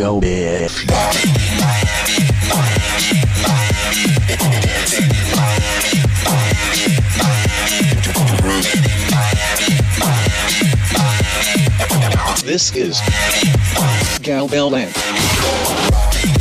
go bitch. This is Galbeh Land.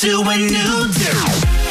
To a new day.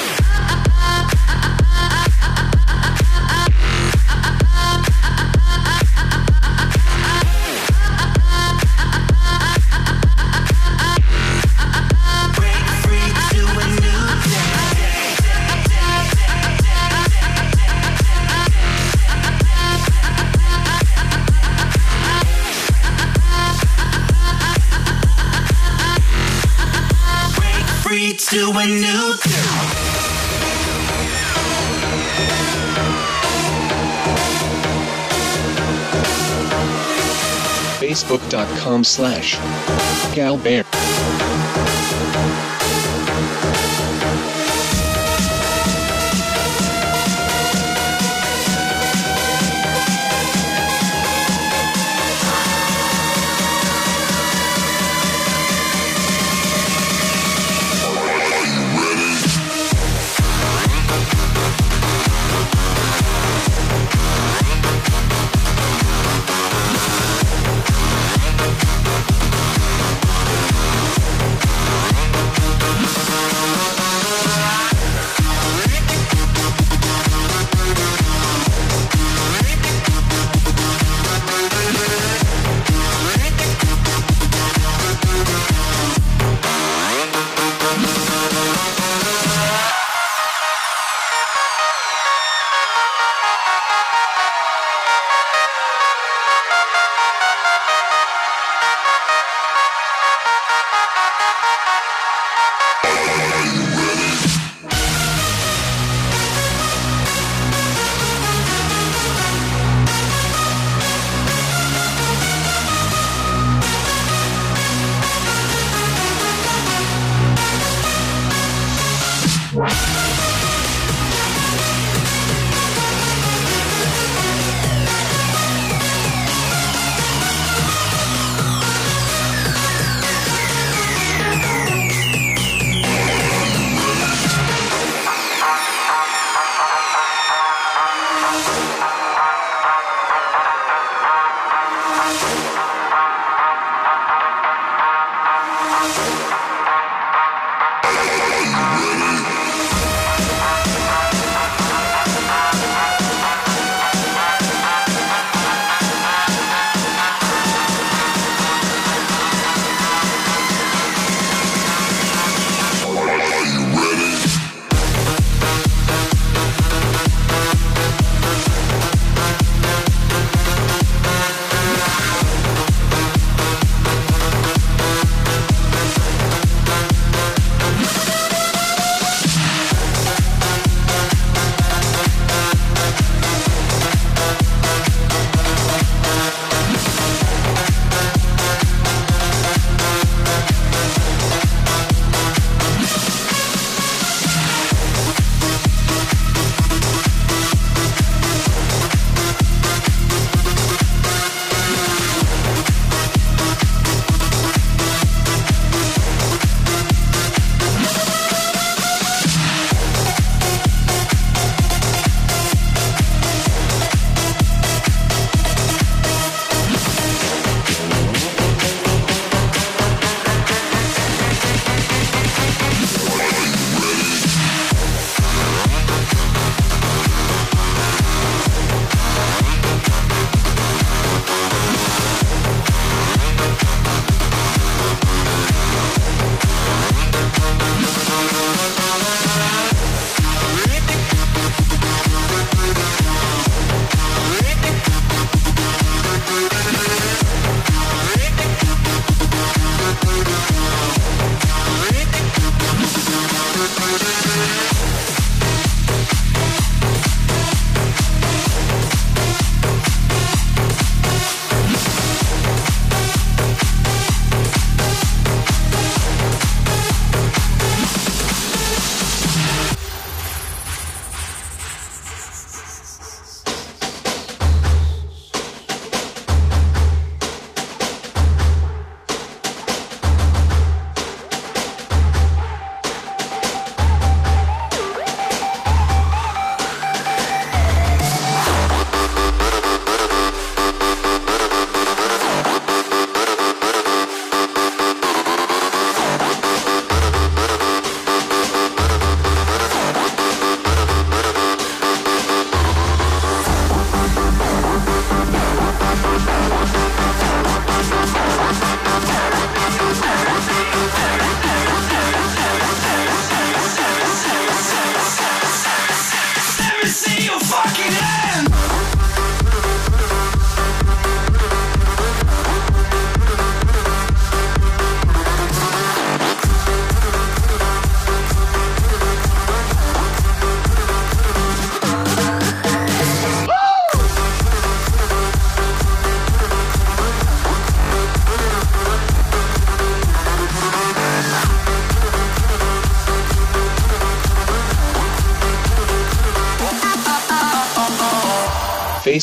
Facebook.com slash Galbeh.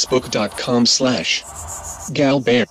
facebook.com slash galbeh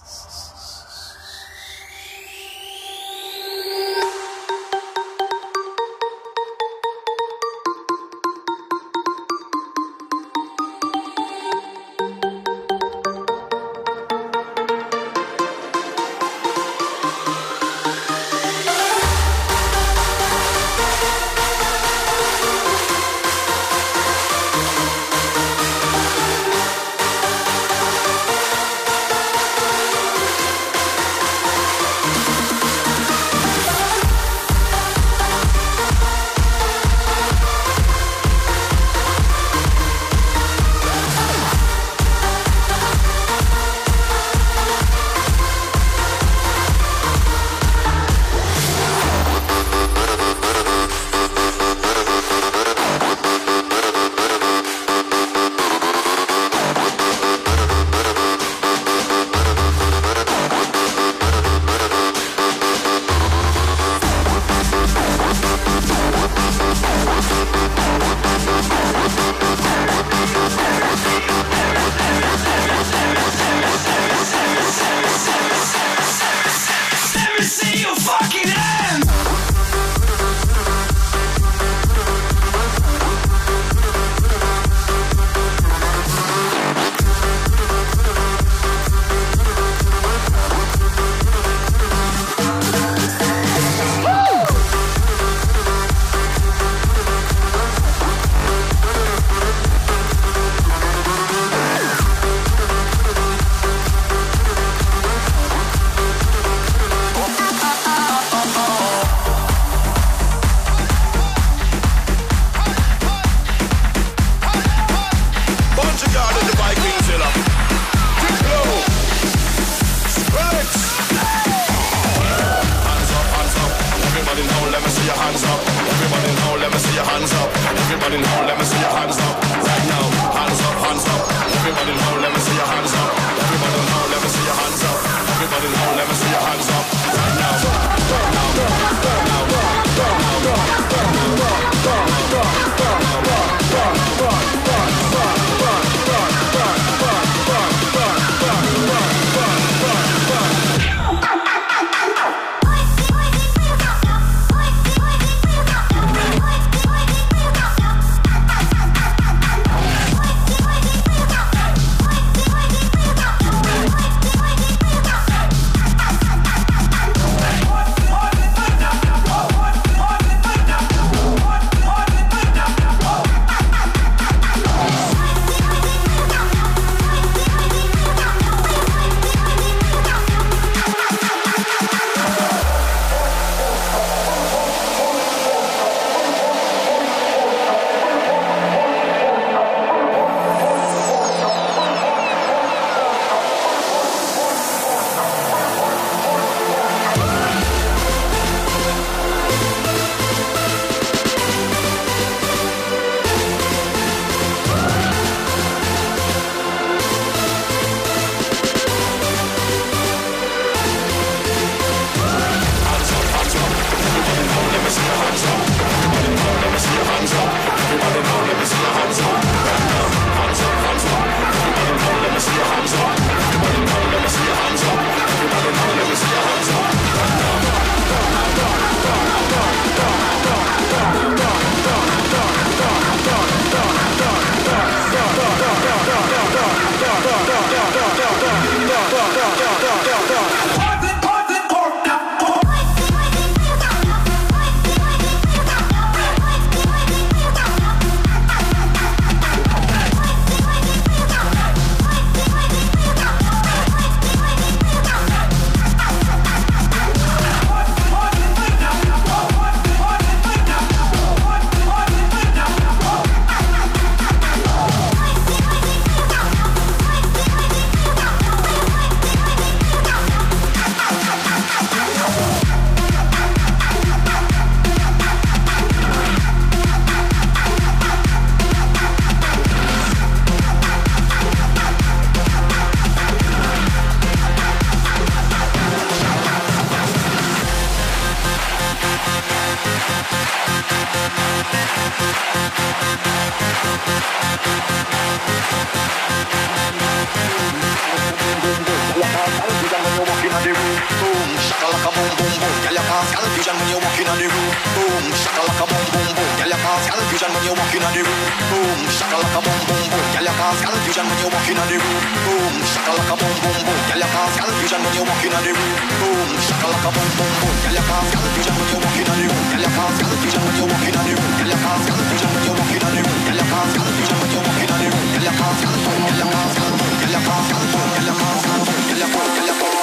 boom, shakalaka boom boom boom. Girl, you cause confusion when you walk in the room. Boom, shakalaka boom boom boom. Girl, you cause confusion when you walk in the room. Boom, shakalaka boom boom boom. Girl, you cause confusion when you walk in the room. Boom, shakalaka boom boom boom. Girl, you cause confusion when you walk in the room. Boom, shakalaka boom boom boom. Girl, you cause confusion when you walk in the room. Girl, you cause confusion when you walk in the room. Girl, you cause confusion when you walk in the room. Girl, you cause confusion when you walk in the room. Girl, you cause confusion. Girl, you cause confusion. Girl, you cause confusion. You. Girl, you cause confusion. You.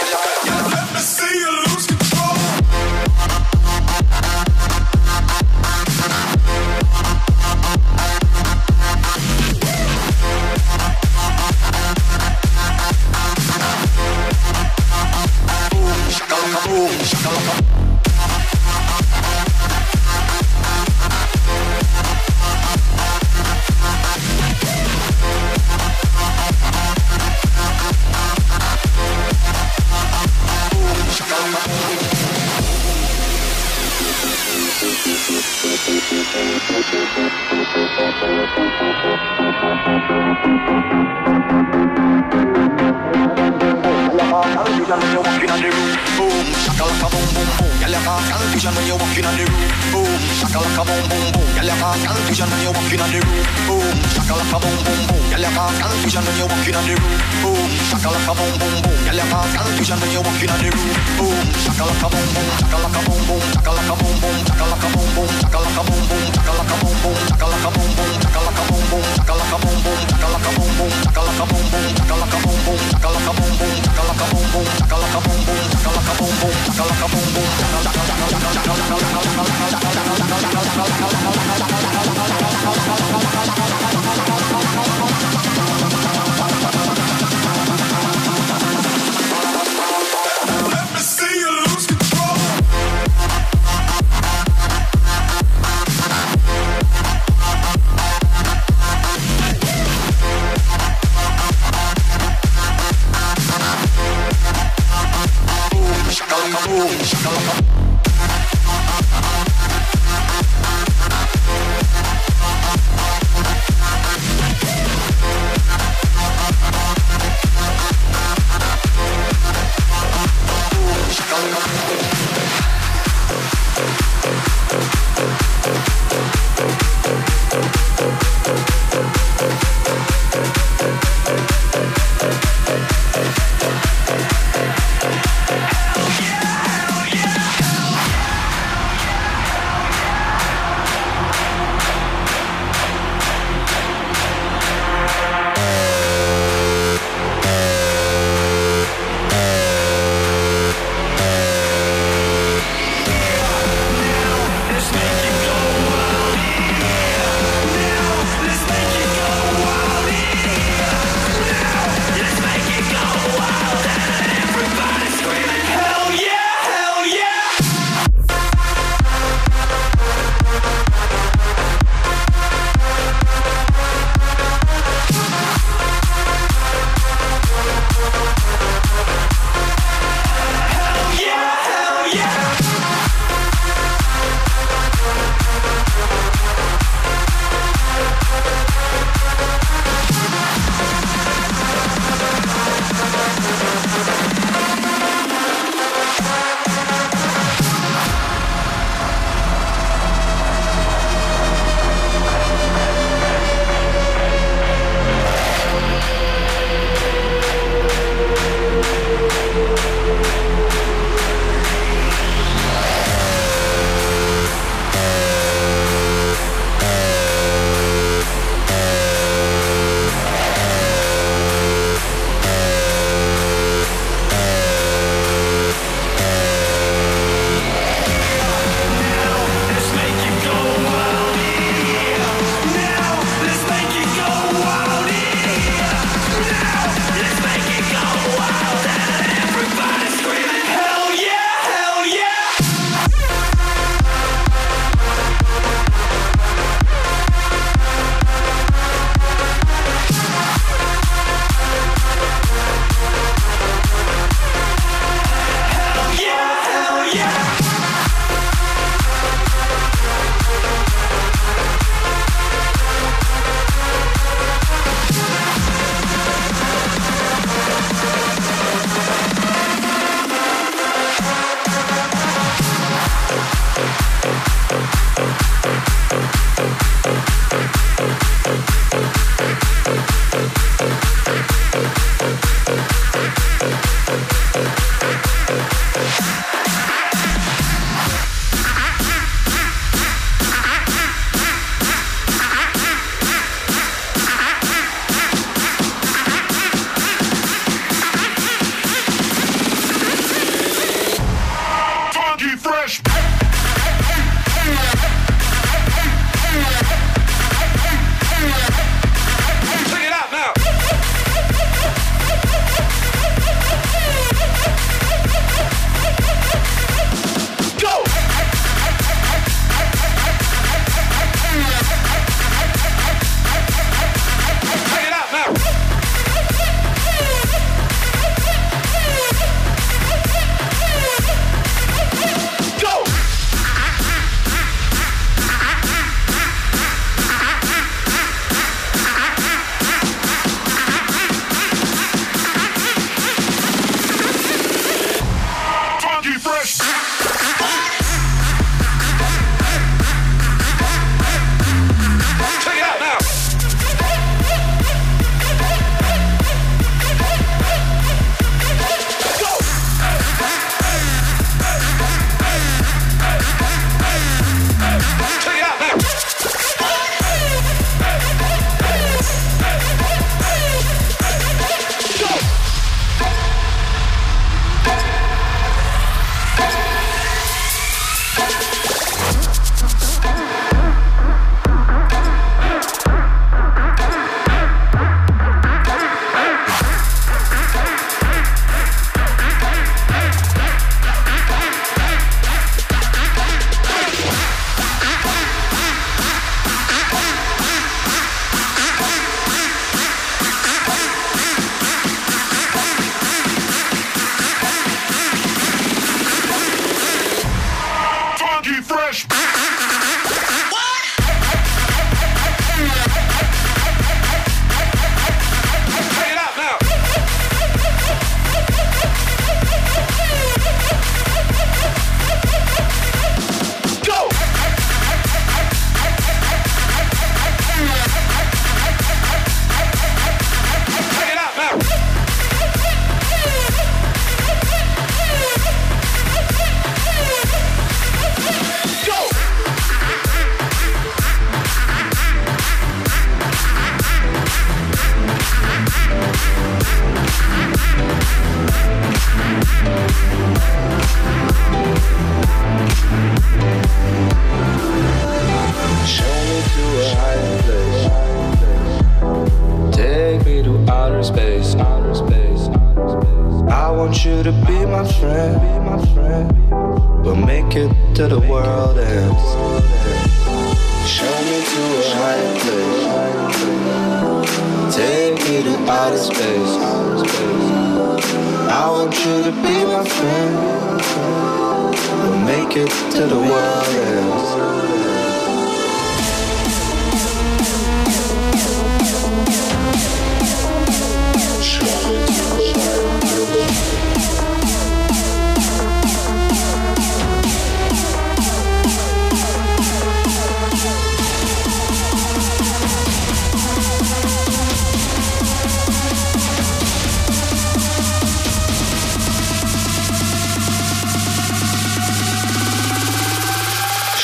confusion when you walking on the roof. Boom, shakalaka boom boom boom. Girl, you cause confusion when you walking on the roof. Boom, shakalaka boom boom boom. Girl, you cause confusion when you walking on the roof. Boom, shakalaka boom boom, shakalaka boom boom, shakalaka boom boom, shakalaka boom boom, shakalaka boom boom, shakalaka boom boom, shakalaka boom boom, shakalaka boom boom, shakalaka boom boom, shakalaka boom boom, shakalaka boom boom, shakalaka boom boom, shakalaka boom boom, shakalaka boom boom, shakalaka boom boom, shakalaka boom boom, shakalaka boom boom, shakalaka boom boom.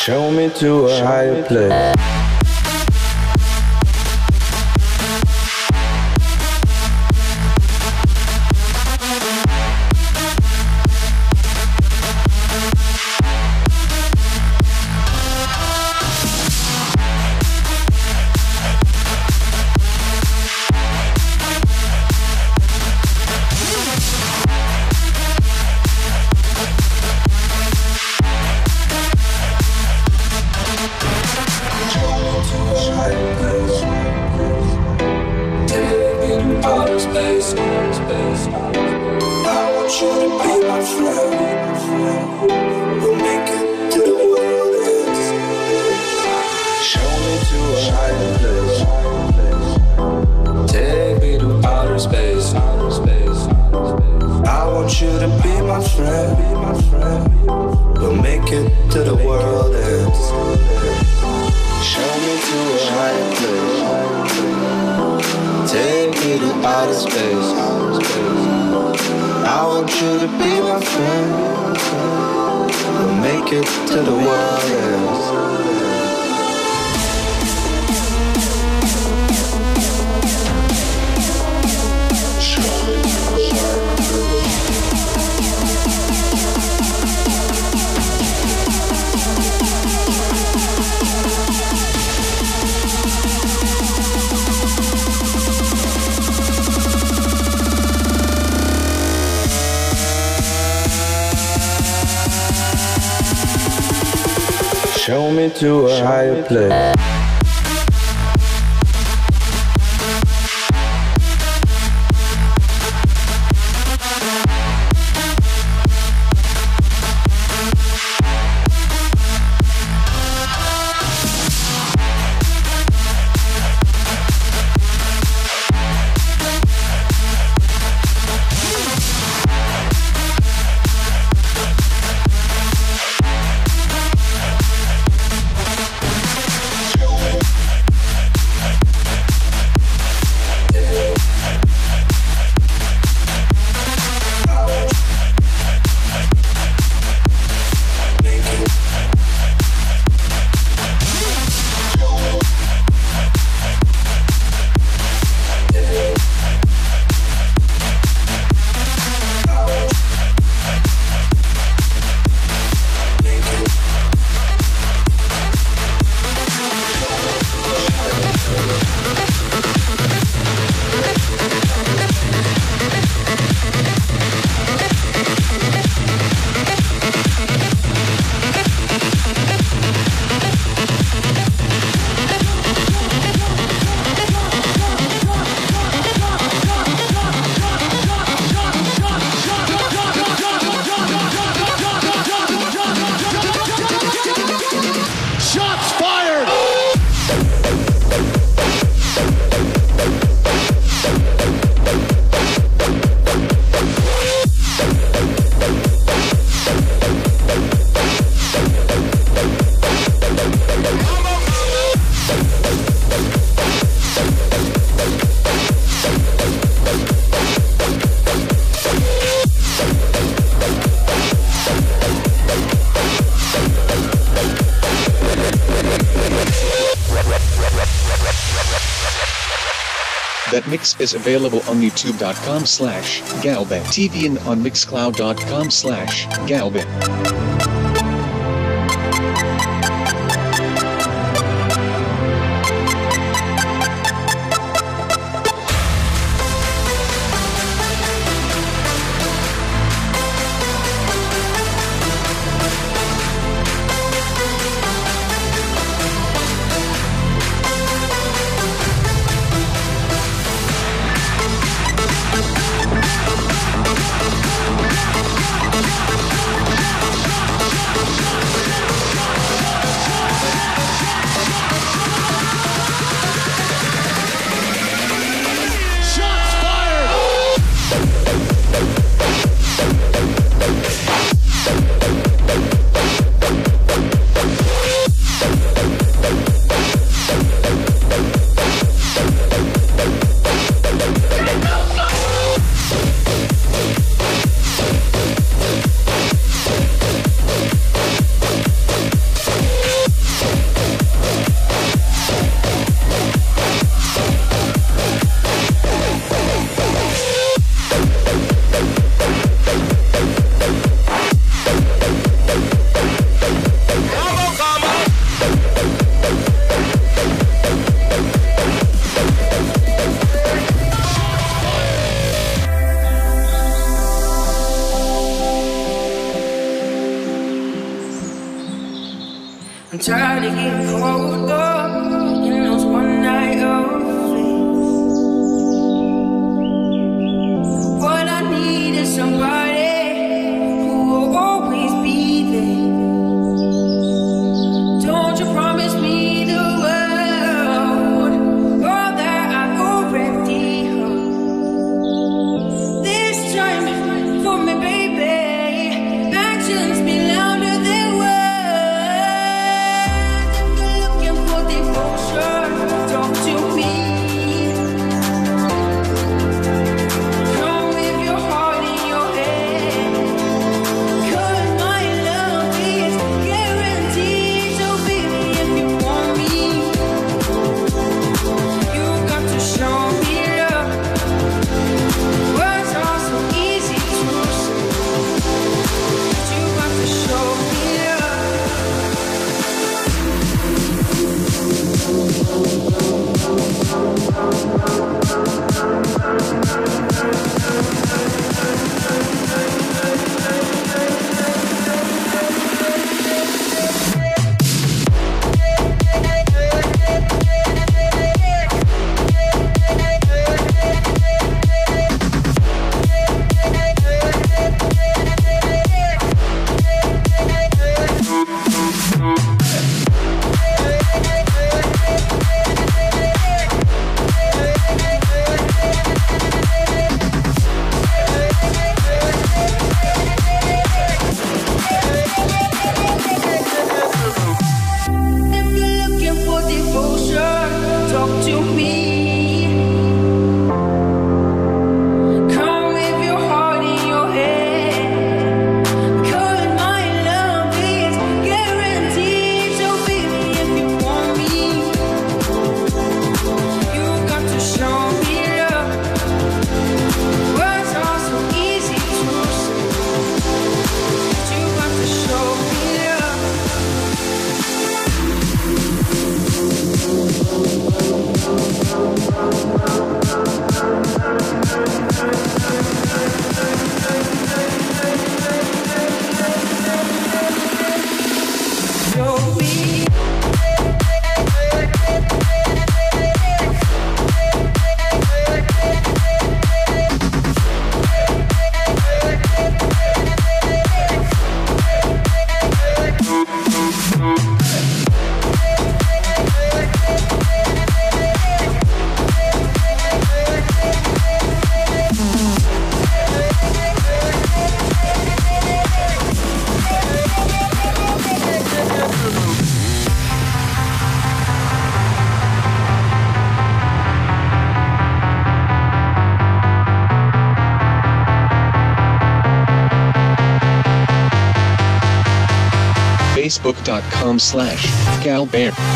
Show me to a higher place. That mix is available on youtube.com slash galbeh TV and on mixcloud.com slash galbeh. Try to get cold up in those one night. What I need is somebody. facebook.com slash galbeh.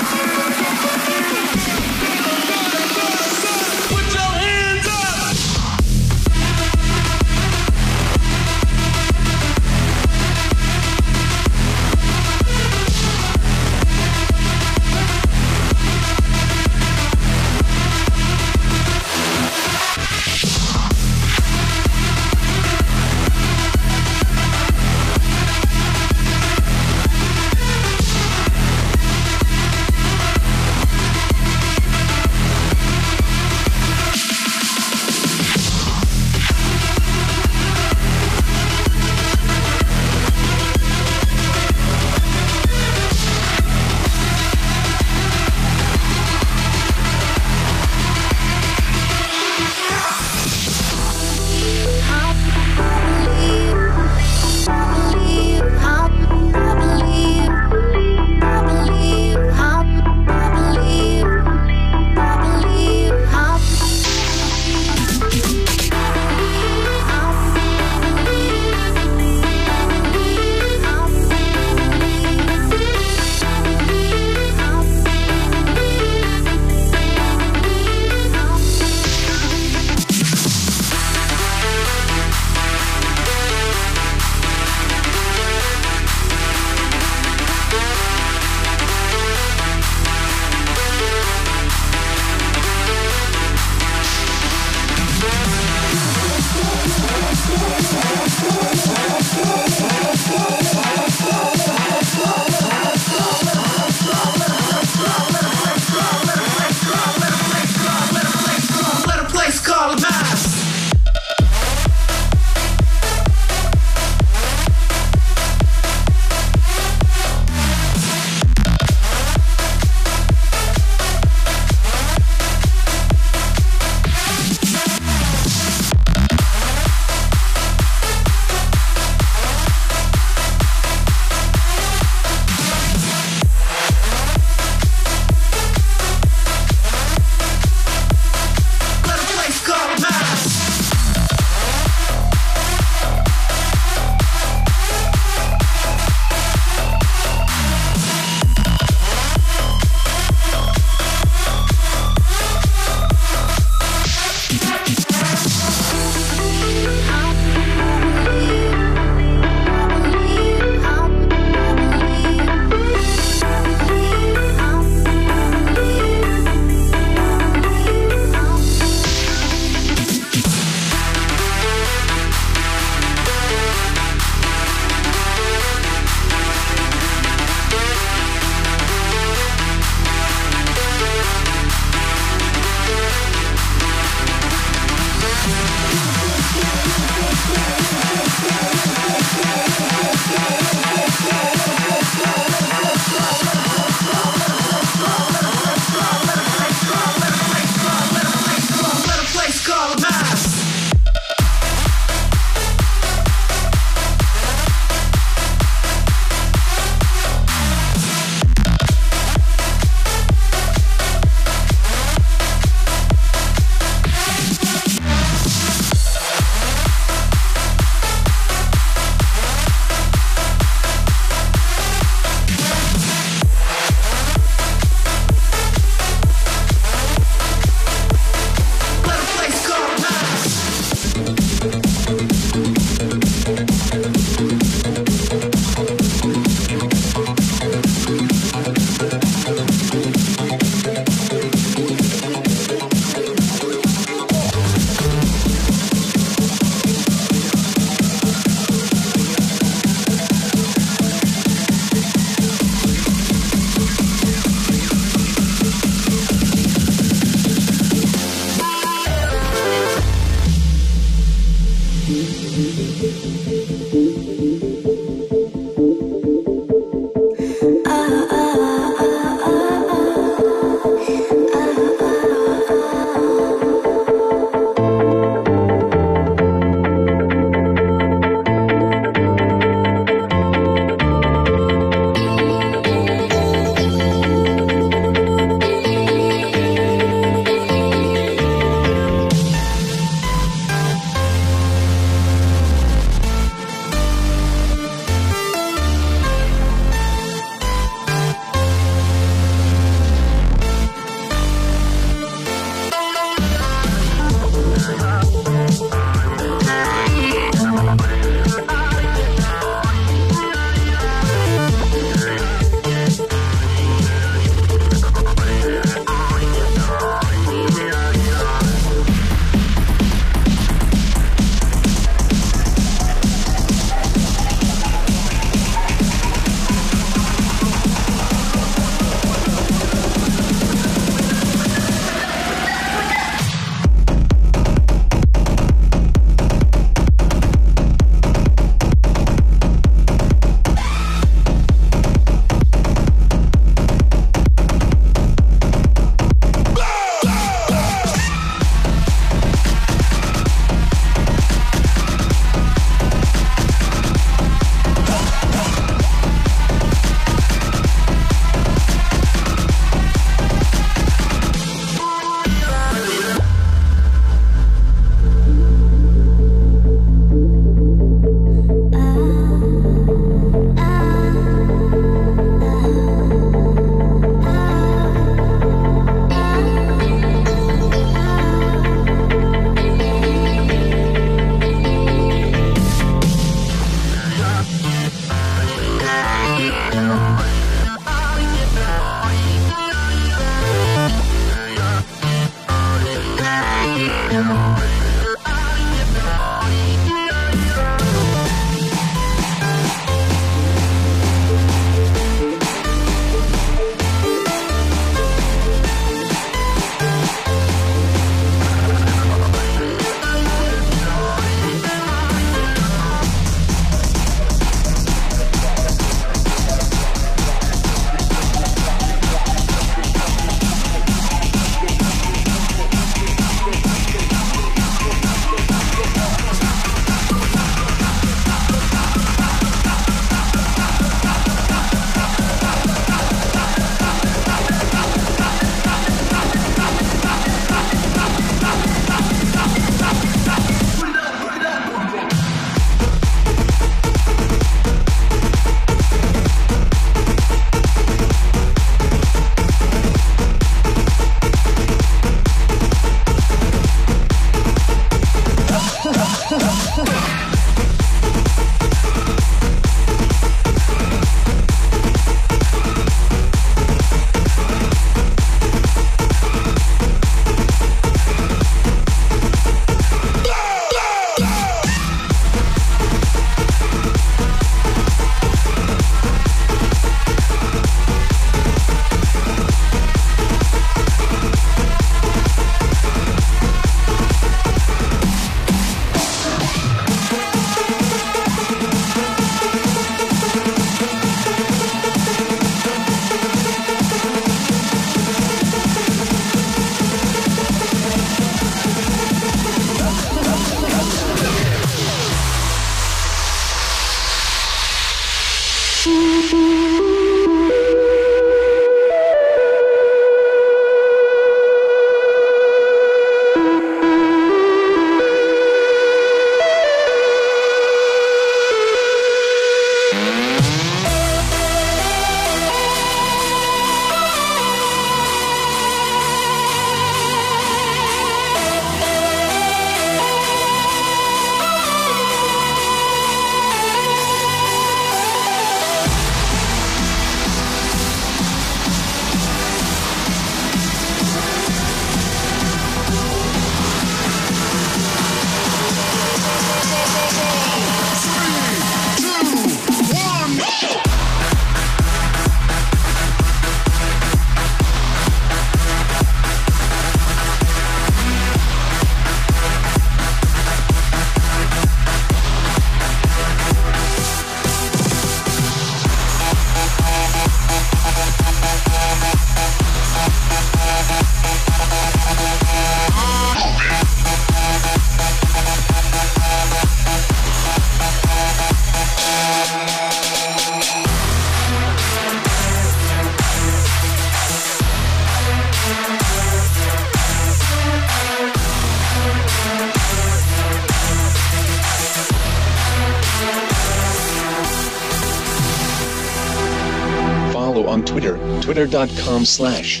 On Twitter, twitter.com slash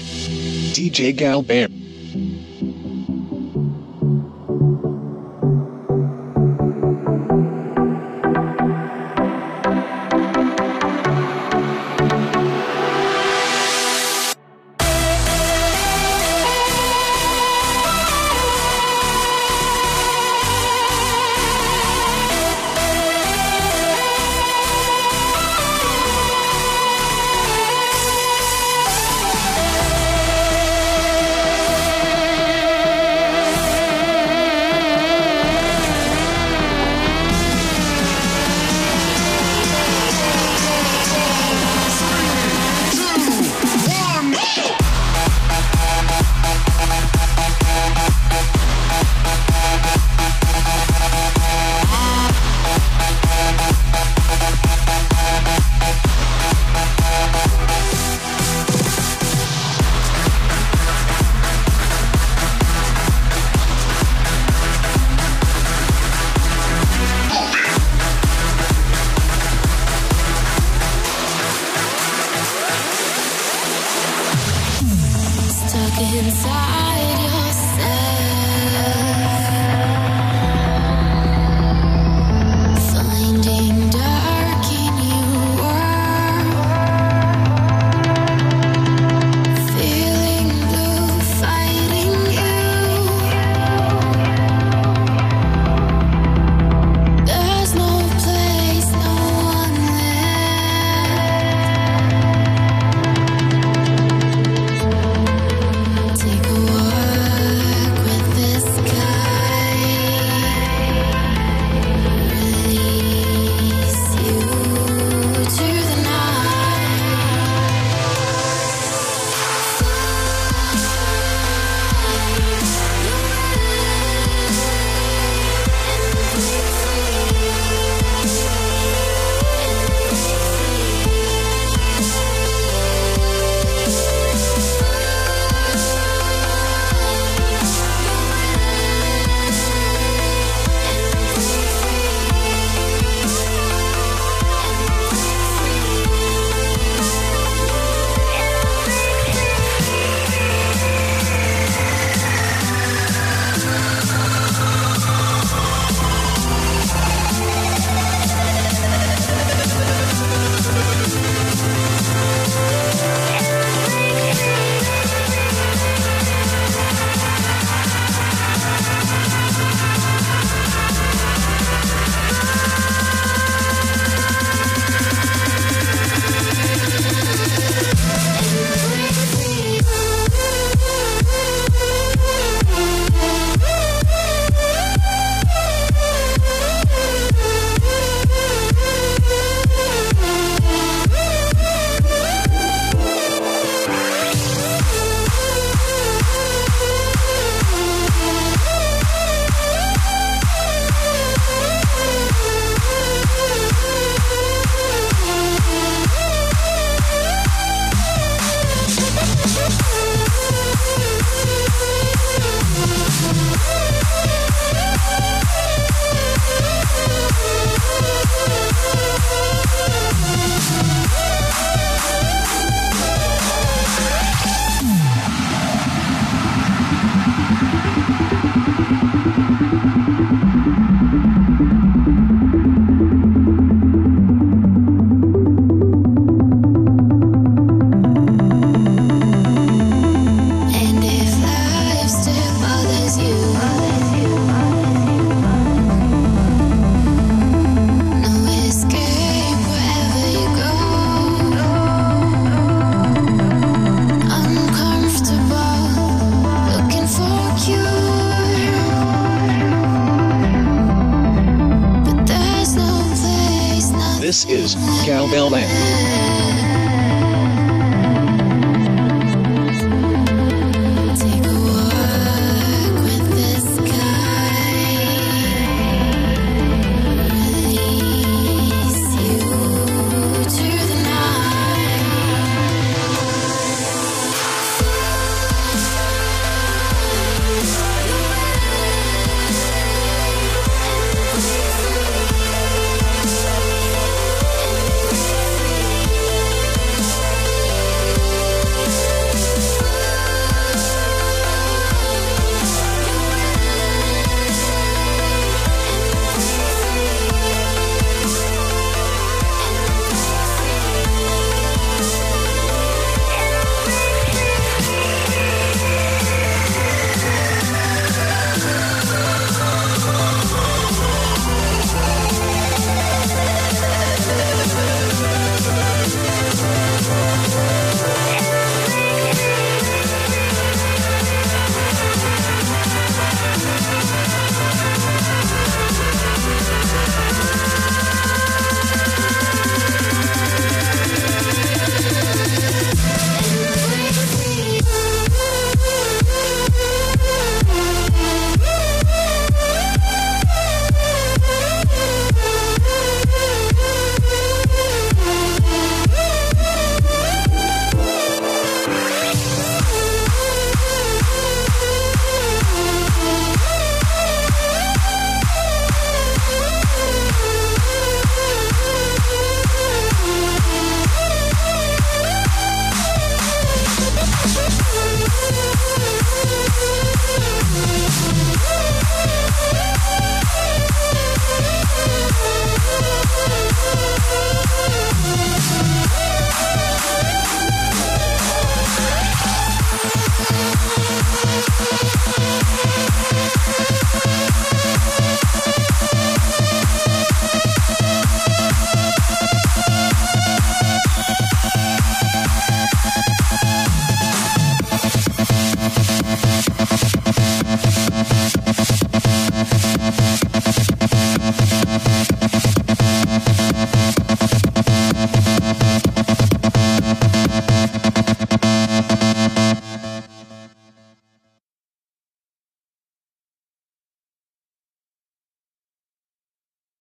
DJ Galbeh.